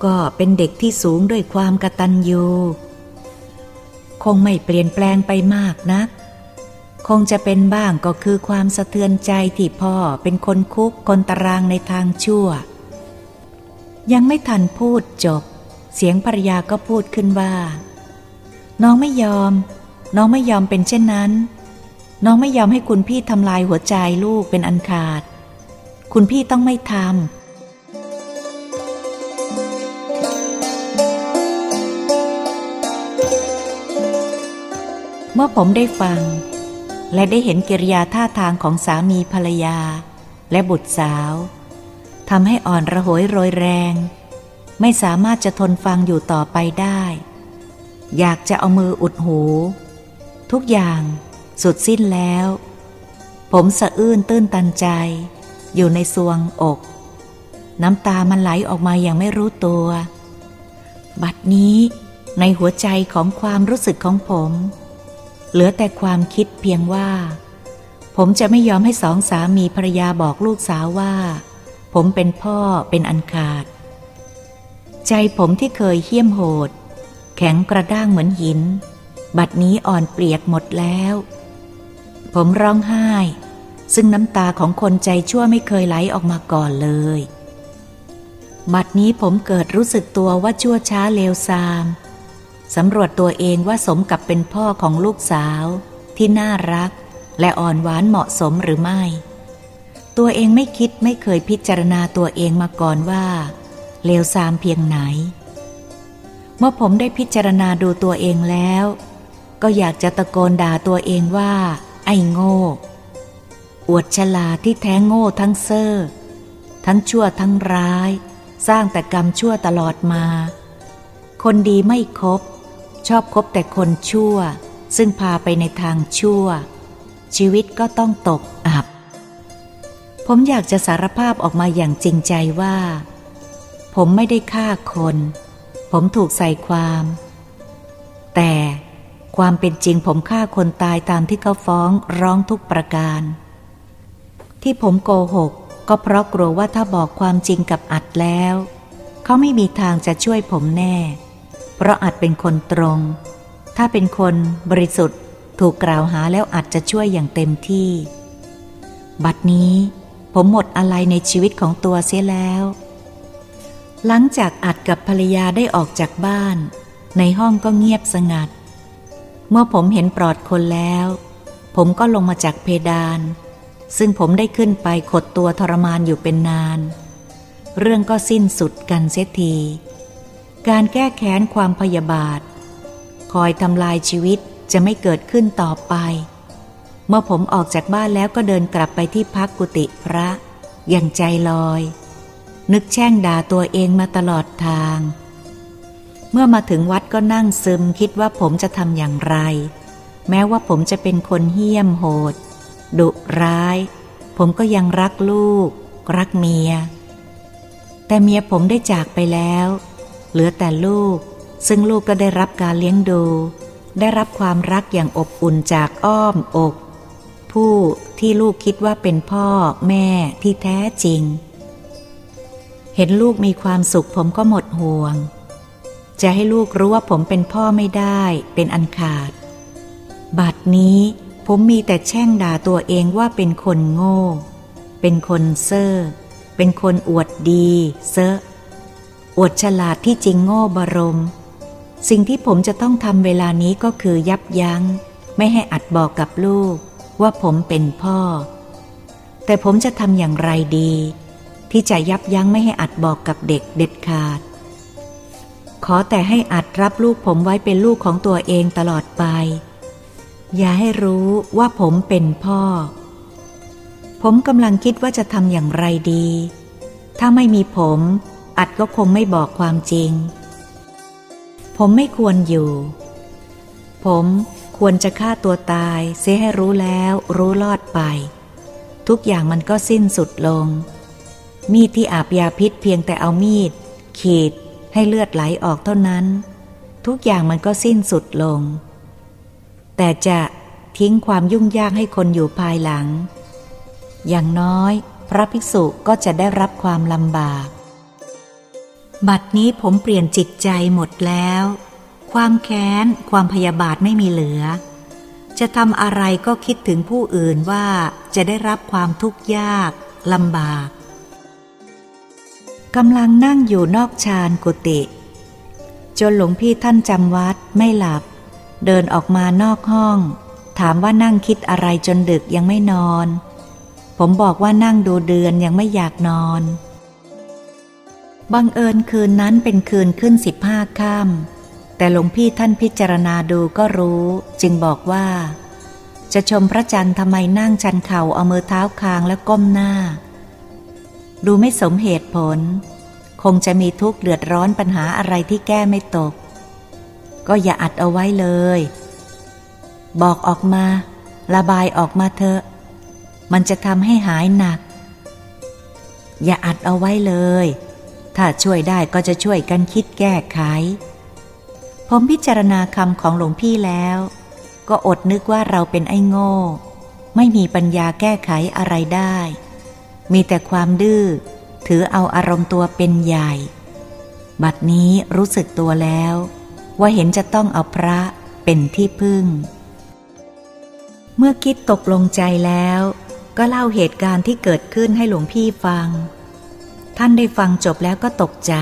ก็เป็นเด็กที่สูงด้วยความกตัญญูคงไม่เปลี่ยนแปลงไปมากนัก คงจะเป็นบ้างก็คือความสะเทือนใจที่พ่อเป็นคนคุกคนตารางในทางชั่ว ยังไม่ทันพูดจบ เสียงภรรยาก็พูดขึ้นว่า น้องไม่ยอม น้องไม่ยอมเป็นเช่นนั้น น้องไม่ยอมให้คุณพี่ทำลายหัวใจลูกเป็นอันขาด คุณพี่ต้องไม่ทำเมื่อผมได้ฟัง และได้เห็นกิริยาท่าทางของสามีภรรยา และบุตรสาวทำให้อ่อนระหยโรยแรง ไม่สามารถจะทนฟังอยู่ต่อไปได้ อยากจะเอามืออุดหู ทุกอย่างสุดสิ้นแล้ว ผมสะอื้นตื้นตันใจ อยู่ในสวงอก น้ำตามันไหลออกมาอย่างไม่รู้ตัว บัดนี้ในหัวใจของความรู้สึกของผม เหลือแต่ความคิดเพียงว่า ผมจะไม่ยอมให้สองสามีภรรยาบอกลูกสาวว่า ผมเป็นพ่อเป็นอันขาด ใจผมที่เคยเหี้ยมโหด แข็งกระด้างเหมือนหิน บัดนี้อ่อนเปลียกหมดแล้ว ผมร้องไห้ ซึ่งน้ำตาของคนใจชั่วไม่เคยไหลออกมาก่อนเลย บัดนี้ผมเกิดรู้สึกตัวว่าชั่วช้าเลวทรามสำรวจตัวเองว่าสมกับเป็นพ่อของลูกสาว ที่น่ารัก และอ่อนหวานเหมาะสมหรือไม่ ตัวเองไม่คิดไม่เคยพิจารณาตัวเองมาก่อนว่า เลวทรามเพียงไหน เมื่อผมได้พิจารณาดูตัวเองแล้ว ก็อยากจะตะโกนด่าตัวเองว่า ไอ้โง่ อวดฉลาดที่แท้งโง่ทั้งเซ่อทั้งชั่วทั้งร้าย สร้างแต่กรรมชั่วตลอดมา คนดีไม่คบ ชอบคบแต่คนชั่ว ซึ่งพาไปในทางชั่ว ชีวิตก็ต้องตกอับ ผมอยากจะสารภาพออกมาอย่างจริงใจว่า ผมไม่ได้ฆ่าคน ผมถูกใส่ความ แต่ความเป็นจริงผมฆ่าคนตายตามที่เขาฟ้องร้องทุกประการ ที่ผมโกหก ก็เพราะกลัวว่าถ้าบอกความจริงกับอัดแล้ว เขาไม่มีทางจะช่วยผมแน่ เพราะอาจเป็นคนตรง ถ้าเป็นคนบริสุทธิ์ถูกกล่าวหาแล้วอาจจะช่วยอย่างเต็มที่ บัดนี้ผมหมดอะไรในชีวิตของตัวเสียแล้ว หลังจากอัดกับภรรยาได้ออกจากบ้าน ในห้องก็เงียบสงัด เมื่อผมเห็นปลอดคนแล้ว ผมก็ลงมาจากเพดาน ซึ่งผมได้ขึ้นไปขดตัวทรมานอยู่เป็นนาน เรื่องก็สิ้นสุดกันเสียที การแก้แค้นความพยาบาท คอยทำลายชีวิตจะไม่เกิดขึ้นต่อไป เมื่อผมออกจากบ้านแล้วก็เดินกลับไปที่พักกุฏิพระ อย่างใจลอย นึกแช่งด่าตัวเองมาตลอดทาง เมื่อมาถึงวัดก็นั่งซึมคิดว่าผมจะทำอย่างไร แม้ว่าผมจะเป็นคนเหี้ยมโหด ดุร้าย ผมก็ยังรักลูก รักเมีย แต่เมียผมได้จากไปแล้ว เหลือแต่ลูก ซึ่งลูกก็ได้รับการเลี้ยงดู ได้รับความรักอย่างอบอุ่นจากอ้อมอก ผู้ที่ลูกคิดว่าเป็นพ่อแม่ที่แท้จริง เห็นลูกมีความสุขผมก็หมดห่วง จะให้ลูกรู้ว่าผมเป็นพ่อไม่ได้เป็นอันขาด บัดนี้ ผมมีแต่แช่งด่าตัวเองว่าเป็นคนโง่ เป็นคนเซ่อ เป็นคนอวดดีเซ่ออวดฉลาดที่จริงโง่บรม สิ่งที่ผมจะต้องทำเวลานี้ก็คือยับยัง้ง ไม่ให้อัดบอกกับลูกว่าผมเป็นพ่อ แต่ผมจะทำอย่างไรดี ที่จะยับยั้งไม่ให้อัดบอกกับเด็กเด็ดขาด ขอแต่ให้อัดรับลูกผมไว้เป็นลูกของตัวเองตลอดไป อย่าให้รู้ว่าผมเป็นพ่อ ผมกำลังคิดว่าจะทำอย่างไรดี ถ้าไม่มีผม อัดก็คงไม่บอกความจริง ผมไม่ควรอยู่ ผมควรจะฆ่าตัวตายเสียให้รู้แล้วรู้รอดไป ทุกอย่างมันก็สิ้นสุดลง มีดที่อาบยาพิษเพียงแต่เอามีด ขีดให้เลือดไหลออกเท่านั้น ทุกอย่างมันก็สิ้นสุดลง แต่จะทิ้งความยุ่งยากให้คนอยู่ภายหลัง อย่างน้อย พระภิกษุก็จะได้รับความลำบาก บัดนี้ผมเปลี่ยนจิตใจหมดแล้ว ความแค้น ความพยาบาทไม่มีเหลือ จะทำอะไรก็คิดถึงผู้อื่นว่าจะได้รับความทุกข์ยากลำบากกำลังนั่งอยู่นอกชานกุฏิจนหลวงพี่ท่านจำวัดไม่หลับ เดินออกมานอกห้อง ถามว่านั่งคิดอะไรจนดึกยังไม่นอน ผมบอกว่านั่งดูเดือนยังไม่อยากนอน บังเอิญคืนนั้นเป็นคืนขึ้นสิบห้าค่ำแต่หลวงพี่ท่านพิจารณาดูก็รู้ จึงบอกว่า จะชมพระจันทร์ทำไมนั่งชันเข่าเอามือเท้าคางและก้มหน้า ดูไม่สมเหตุผล คงจะมีทุกข์เดือดร้อนปัญหาอะไรที่แก้ไม่ตก ก็อย่าอัดเอาไว้เลย บอกออกมา ระบายออกมาเถอะ มันจะทำให้หายหนัก อย่าอัดเอาไว้เลย ถ้าช่วยได้ก็จะช่วยกันคิดแก้ไข ผมพิจารณาคำของหลวงพี่แล้ว ก็อดนึกว่าเราเป็นไอ้โง่ ไม่มีปัญญาแก้ไขอะไรได้ มีแต่ความดื้อ ถือเอาอารมณ์ตัวเป็นใหญ่ บัดนี้รู้สึกตัวแล้ว ว่าเห็นจะต้องเอาพระเป็นที่พึ่ง เมื่อคิดตกลงใจแล้ว ก็เล่าเหตุการณ์ที่เกิดขึ้นให้หลวงพี่ฟัง ท่านได้ฟังจบแล้วก็ตกใจ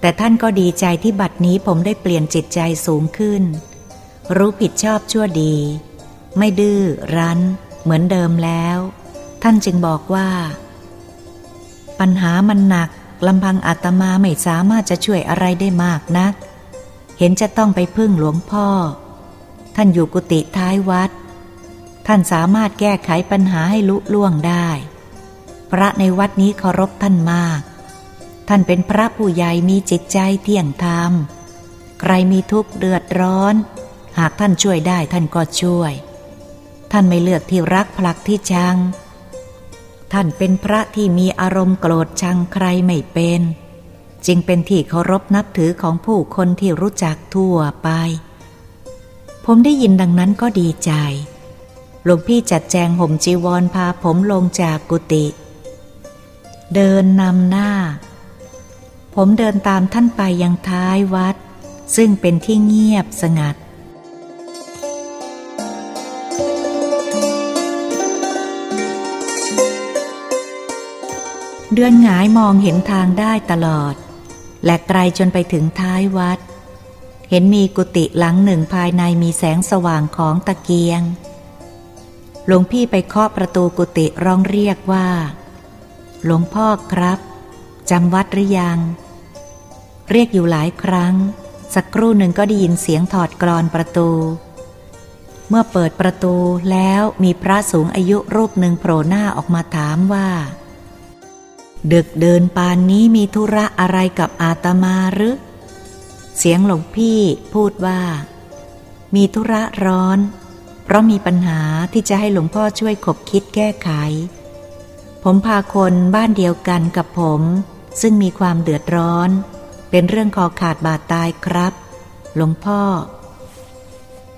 แต่ท่านก็ดีใจที่บัดนี้ผมได้เปลี่ยนจิตใจสูงขึ้น รู้ผิดชอบชั่วดี ไม่ดื้อรั้น เหมือนเดิมแล้ว ท่านจึงบอกว่า ปัญหามันหนักลำพังอาตมาไม่สามารถจะช่วยอะไรได้มากนัก ห็นจะต้องไปพึ่งหลวงพ่อ ท่านอยู่กุฏิท้ายวัด ท่านสามารถแก้ไขปัญหาให้ลุล่วงได้ พระในวัดนี้เคารพท่านมาก ท่านเป็นพระผู้ใหญ่มีจิตใจเที่ยงธรรม ใครมีทุกข์เดือดร้อน หากท่านช่วยได้ท่านก็ช่วย ท่านไม่เลือกที่รักผลักที่ชัง ท่านเป็นพระที่มีอารมณ์โกรธชังใครไม่เป็น จึงเป็นที่เคารพนับถือของผู้คนที่รู้จักทั่วไป ผมได้ยินดังนั้นก็ดีใจ หลวงพี่จัดแจงห่มจีวรพาผมลงจากกุฏิเดินนำหน้า ผมเดินตามท่านไปยังท้ายวัด ซึ่งเป็นที่เงียบสงัดเดือนหงายมองเห็นทางได้ตลอด และไกลจนไปถึงท้ายวัด เห็นมีกุฏิหลังหนึ่งภายในมีแสงสว่างของตะเกียง หลวงพี่ไปเคาะประตูกุฏิร้องเรียกว่า หลวงพ่อครับจำวัดหรือยัง เรียกอยู่หลายครั้ง สักครู่หนึ่งก็ได้ยินเสียงถอดกรอนประตู เมื่อเปิดประตูแล้วมีพระสูงอายุรูปหนึ่งโผล่หน้าออกมาถามว่า ดึกเดินปานนี้มีธุระอะไรกับอาตมาหรือ เสียงหลวงพี่พูดว่า มีธุระร้อน เพราะมีปัญหาที่จะให้หลวงพ่อช่วยขบคิดแก้ไข ผมพาคนบ้านเดียวกันกับผม ซึ่งมีความเดือดร้อน เป็นเรื่องคอขาดบาดตายครับ หลวงพ่อ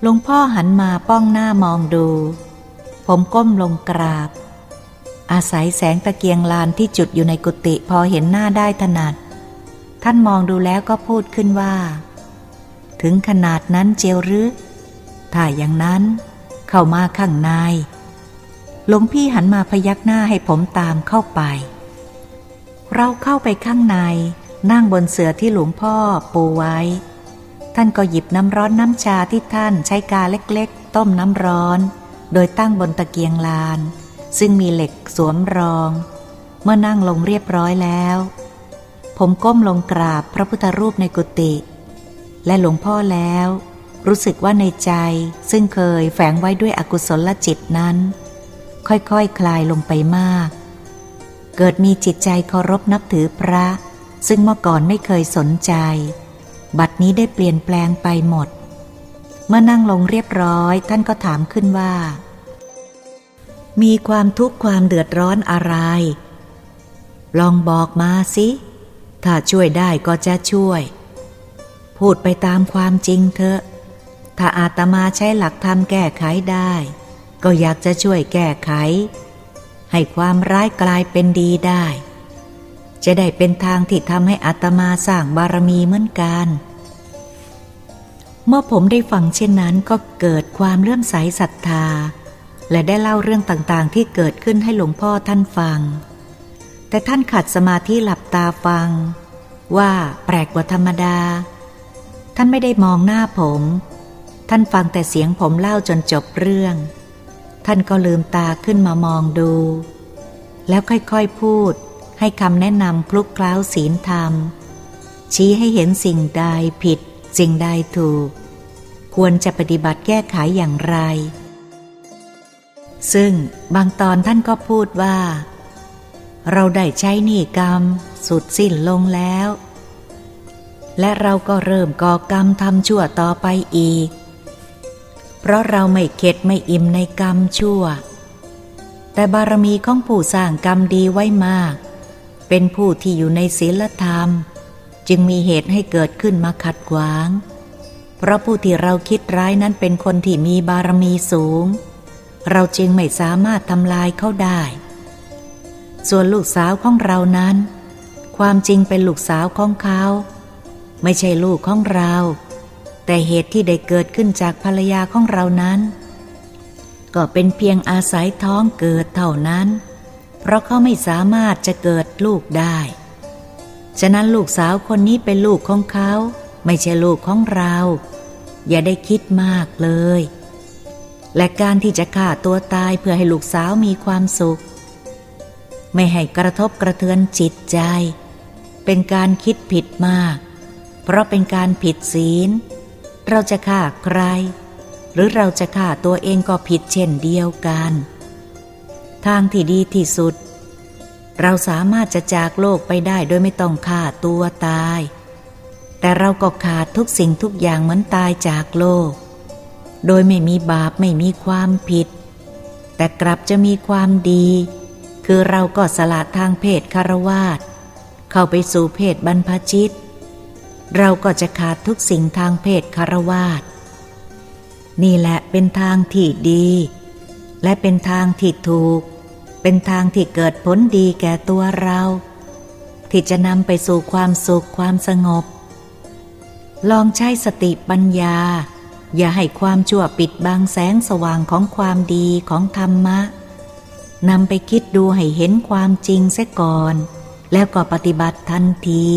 หลวงพ่อหันมาป้องหน้ามองดู ผมก้มลงกราบ อาศัยแสงตะเกียงลานที่จุดอยู่ในกุฏิพอเห็นหน้าได้ถนัด ท่านมองดูแล้วก็พูดขึ้นว่า ถึงขนาดนั้นเจียวหรือถ้าอย่างนั้น เข้ามาข้างในหลวงพี่หันมาพยักหน้าให้ผมตามเข้าไป เราเข้าไปข้างใน นั่งบนเสือที่หลวงพ่อปูไว้ ท่านก็หยิบน้ำร้อนน้ำชาที่ท่านใช้กาเล็กๆ ต้มน้ำร้อน โดยตั้งบนตะเกียงลาน ซึ่งมีเหล็กสวมรอง เมื่อนั่งลงเรียบร้อยแล้ว ผมก้มลงกราบพระพุทธรูปในกุฏิและหลวงพ่อแล้ว รู้สึกว่าในใจซึ่งเคยแฝงไว้ด้วยอกุศลจิตนั้น ค่อยๆคคลายลงไปมาก เกิดมีจิตใจเคารพนับถือพระ ซึ่งเมื่อก่อนไม่เคยสนใจ บัดนี้ได้เปลี่ยนแปลงไปหมด เมื่อนั่งลงเรียบร้อยท่านก็ถามขึ้นว่า มีความทุกข์ความเดือดร้อนอะไร ลองบอกมาสิ ถ้าช่วยได้ก็จะช่วย พูดไปตามความจริงเถอะ ถ้าอาตมาใช้หลักธรรมแก้ไขได้ ก็อยากจะช่วยแก้ไข ให้ความร้ายกลายเป็นดีได้ จะได้เป็นทางที่ทำให้อาตมาสร้างบารมีเหมือนกัน เมื่อผมได้ฟังเช่นนั้นก็เกิดความเลื่อมใสศรัทธา และได้เล่าเรื่องต่างๆ ที่เกิดขึ้นให้หลวงพ่อท่านฟัง แต่ท่านขัดสมาธิหลับตาฟัง ว่าแปลกกว่าธรรมดา ท่านไม่ได้มองหน้าผม ท่านฟังแต่เสียงผมเล่าจนจบเรื่อง ท่านก็ลืมตาขึ้นมามองดู แล้วค่อยๆพูด ให้คำแนะนำคลุกคล้าศีลธรรม ชี้ให้เห็นสิ่งใดผิดสิ่งใดถูก ควรจะปฏิบัติแก้ไขอย่างไร ซึ่งบางตอนท่านก็พูดว่า เราได้ใช้หนี้กรรม สุดสิ้นลงแล้ว และเราก็เริ่มก่อกรรมทำชั่วต่อไปอีก เพราะเราไม่เข็ดไม่อิ่มในกรรมชั่ว แต่บารมีของผู้สร้างกรรมดีไว้มาก เป็นผู้ที่อยู่ในศีลธรรม จึงมีเหตุให้เกิดขึ้นมาขัดขวาง เพราะผู้ที่เราคิดร้ายนั้นเป็นคนที่มีบารมีสูง เราจึงไม่สามารถทำลายเขาได้ ส่วนลูกสาวของเรานั้น ความจริงเป็นลูกสาวของเขา ไม่ใช่ลูกของเรา แต่เหตุที่ได้เกิดขึ้นจากภรรยาของเรานั้น ก็เป็นเพียงอาศัยท้องเกิดเท่านั้น เพราะเขาไม่สามารถจะเกิดลูกได้ ฉะนั้นลูกสาวคนนี้เป็นลูกของเขา ไม่ใช่ลูกของเรา อย่าได้คิดมากเลย และการที่จะฆ่าตัวตายเพื่อให้ลูกสาวมีความสุข ไม่ให้กระทบกระเทือนจิตใจ เป็นการคิดผิดมาก เพราะเป็นการผิดศีล เราจะฆ่าใคร หรือเราจะฆ่าตัวเองก็ผิดเช่นเดียวกัน ทางที่ดีที่สุด เราสามารถจะจากโลกไปได้โดยไม่ต้องฆ่าตัวตาย แต่เราก็ขาดทุกสิ่งทุกอย่างเหมือนตายจากโลก โดยไม่มีบาปไม่มีความผิด แต่กลับจะมีความดี คือเราก็สละทางเพศคารวาสเข้าไปสู่เพศบรรพชิต เราก็จะขาดทุกสิ่งทางเพศคารวาสนี่แหละเป็นทางที่ดี และเป็นทางที่ถูก เป็นทางที่เกิดผลดีแก่ตัวเรา ที่จะนำไปสู่ความสุขความสงบ ลองใช้สติปัญญา อย่าให้ความชั่วปิดบังแสงสว่างของความดีของธรรมะนำไปคิดดูให้เห็นความจริงเสียก่อน แล้วก็ปฏิบัติทันที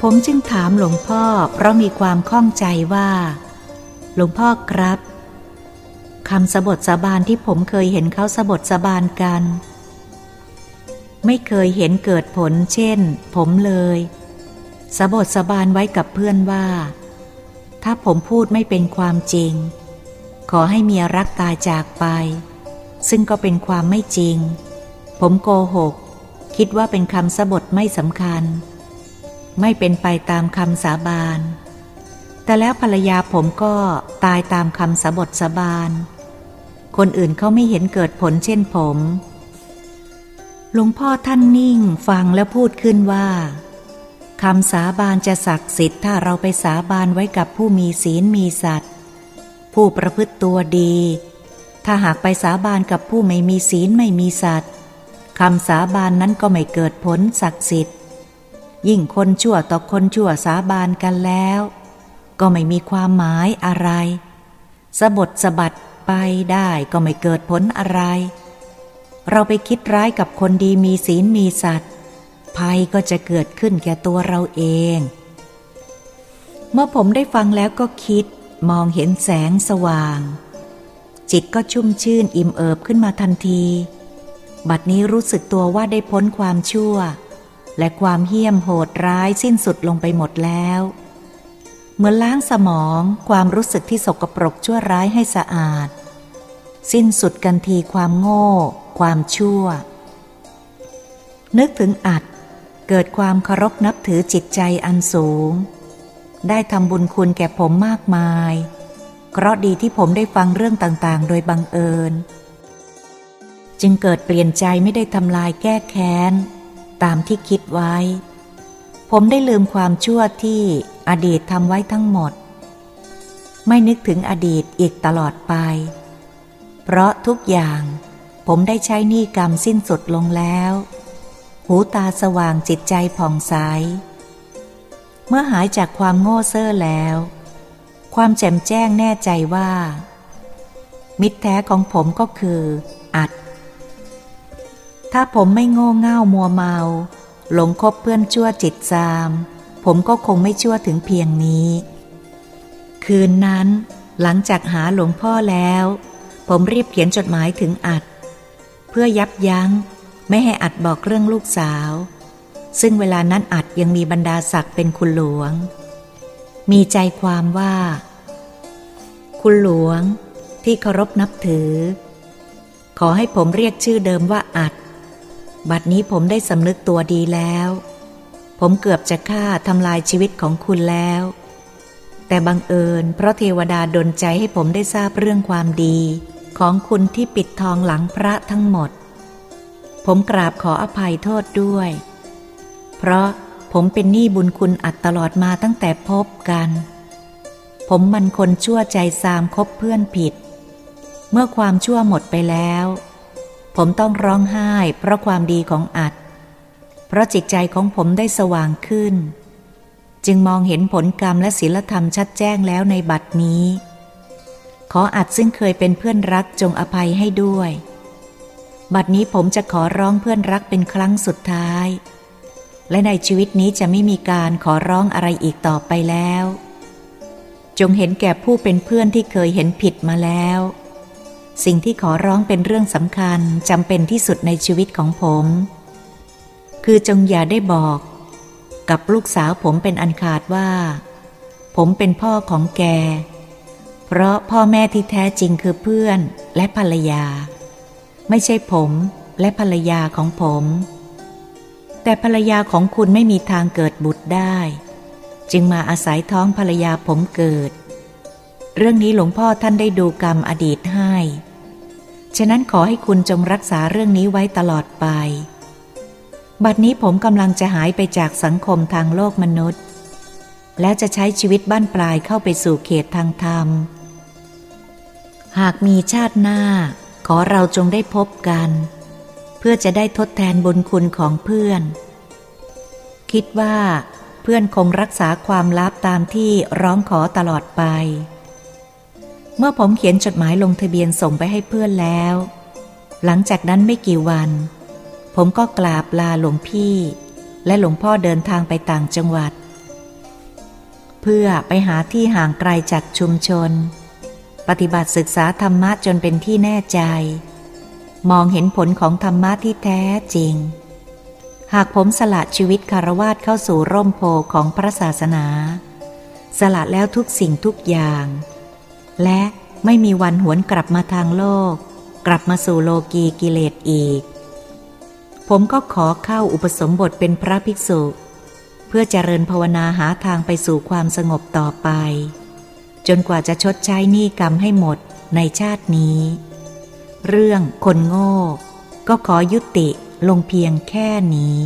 ผมจึงถามหลวงพ่อเพราะมีความข้องใจว่า หลวงพ่อครับคำสบทสาบานที่ผมเคยเห็นเขาสบทสาบานกัน ไม่เคยเห็นเกิดผลเช่น ผมเลยสบทสบานไว้กับเพื่อนว่า ถ้าผมพูดไม่เป็นความจริง ขอให้เมียรักตายจากไป ซึ่งก็เป็นความไม่จริง ผมโกหก คิดว่าเป็นคำสบทไม่สำคัญ ไม่เป็นไปตามคำสาบาน แต่แล้วภรรยาผมก็ตายตามคำสบทสบาน คนอื่นเขาไม่เห็นเกิดผลเช่นผม หลวงพ่อท่านนิ่งฟังแล้วพูดขึ้นว่าคำสาบานจะศักดิ์สิทธิ์ถ้าเราไปสาบานไว้กับผู้มีศีลมีสัตว์ ผู้ประพฤติตัวดี ถ้าหากไปสาบานกับผู้ไม่มีศีลไม่มีสัตว์คำสาบานนั้นก็ไม่เกิดผลศักดิ์สิทธิ์ ยิ่งคนชั่วต่อคนชั่วสาบานกันแล้ว ก็ไม่มีความหมายอะไรสะบดสะบัดไปได้ก็ไม่เกิดผลอะไร เราไปคิดร้ายกับคนดีมีศีลมีสัตว์ ภัยก็จะเกิดขึ้นแก่ตัวเราเอง เมื่อผมได้ฟังแล้วก็คิดมองเห็นแสงสว่าง จิตก็ชุ่มชื่นอิ่มเอิบขึ้นมาทันที บัดนี้รู้สึกตัวว่าได้พ้นความชั่ว และความเหี้ยมโหดร้ายสิ้นสุดลงไปหมดแล้วเหมือนล้างสมองความรู้สึกที่สกปรกชั่วร้ายให้สะอาด สิ้นสุดกันทีความโง่ ความชั่ว นึกถึงอัดเกิดความเคารพนับถือจิตใจอันสูง ได้ทำบุญคุณแก่ผมมากมาย เพราะดีที่ผมได้ฟังเรื่องต่างๆ โดยบังเอิญ จึงเกิดเปลี่ยนใจไม่ได้ทำลายแก้แค้น ตามที่คิดไว้ ผมได้ลืมความชั่วที่อดีตทำไว้ทั้งหมด ไม่นึกถึงอดีตอีกตลอดไป เพราะทุกอย่าง ผมได้ใช้หนี้กรรมสิ้นสุดลงแล้ว หูตาสว่างจิตใจผ่องใส เมื่อหายจากความโง่เซ่อแล้ว ความแจ่มแจ้งแน่ใจว่า มิตรแท้ของผมก็คือ อัด ถ้าผมไม่โง่เง่ามัวเมา หลงคบเพื่อนชั่วจิตซาม ผมก็คงไม่ชั่วถึงเพียงนี้ คืนนั้นหลังจากหาหลวงพ่อแล้ว ผมรีบเขียนจดหมายถึงอัด เพื่อยับยัง้ง ไม่ให้อัดบอกเรื่องลูกสาว ซึ่งเวลานั้นอัดยังมีบรรดาศักดิ์เป็นคุณหลวง มีใจความว่า คุณหลวงที่เคารพนับถือ ขอให้ผมเรียกชื่อเดิมว่าอัด บัดนี้ผมได้สำนึกตัวดีแล้ว ผมเกือบจะฆ่าทำลายชีวิตของคุณแล้วแต่บังเอิญเพราะเทวดาดลใจให้ผมได้ทราบเรื่องความดี ของคุณที่ปิดทองหลังพระทั้งหมด ผมกราบขออภัยโทษด้วย เพราะผมเป็นหนี้บุญคุณอัดตลอดมาตั้งแต่พบกัน ผมมันคนชั่วใจซามคบเพื่อนผิด เมื่อความชั่วหมดไปแล้ว ผมต้องร้องไห้เพราะความดีของอัด เพราะจิตใจของผมได้สว่างขึ้น จึงมองเห็นผลกรรมและศีลธรรมชัดแจ้งแล้วในบัดนี้ ขออัดซึ่งเคยเป็นเพื่อนรักจงอภัยให้ด้วย บัดนี้ผมจะขอร้องเพื่อนรักเป็นครั้งสุดท้าย และในชีวิตนี้จะไม่มีการขอร้องอะไรอีกต่อไปแล้ว จงเห็นแก่ผู้เป็นเพื่อนที่เคยเห็นผิดมาแล้ว สิ่งที่ขอร้องเป็นเรื่องสำคัญจำเป็นที่สุดในชีวิตของผม คือจงอย่าได้บอก กับลูกสาวผมเป็นอันขาดว่า ผมเป็นพ่อของแก เพราะพ่อแม่ที่แท้จริงคือเพื่อนและภรรยา ไม่ใช่ผมและภรรยาของผม แต่ภรรยาของคุณไม่มีทางเกิดบุตรได้ จึงมาอาศัยท้องภรรยาผมเกิด เรื่องนี้หลวงพ่อท่านได้ดูกรรมอดีตให้ ฉะนั้นขอให้คุณจงรักษาเรื่องนี้ไว้ตลอดไป บัดนี้ผมกำลังจะหายไปจากสังคมทางโลกมนุษย์ และจะใช้ชีวิตบ้านปลายเข้าไปสู่เขตทางธรรม หากมีชาติหน้า ขอเราจงได้พบกัน เพื่อจะได้ทดแทนบุญคุณของเพื่อน คิดว่า เพื่อนคงรักษาความลับตามที่ร้องขอตลอดไป เมื่อผมเขียนจดหมายลงทะเบียนส่งไปให้เพื่อนแล้ว หลังจากนั้นไม่กี่วัน ผมก็กราบลาหลวงพี่ และหลวงพ่อเดินทางไปต่างจังหวัด เพื่อไปหาที่ห่างไกลจากชุมชน ปฏิบัติศึกษาธรรมะจนเป็นที่แน่ใจ มองเห็นผลของธรรมะที่แท้จริง หากผมสละชีวิตคารวาสเข้าสู่ร่มโพของพระศาสนา สละแล้วทุกสิ่งทุกอย่าง และไม่มีวันหวนกลับมาทางโลก กลับมาสู่โลกีกิเลสอีก ผมก็ขอเข้าอุปสมบทเป็นพระภิกษุ เพื่อเจริญภาวนาหาทางไปสู่ความสงบต่อไป จนกว่าจะชดใช้หนี้กรรมให้หมดในชาตินี้ เรื่องคนโง่ ก็ขอยุติลงเพียงแค่นี้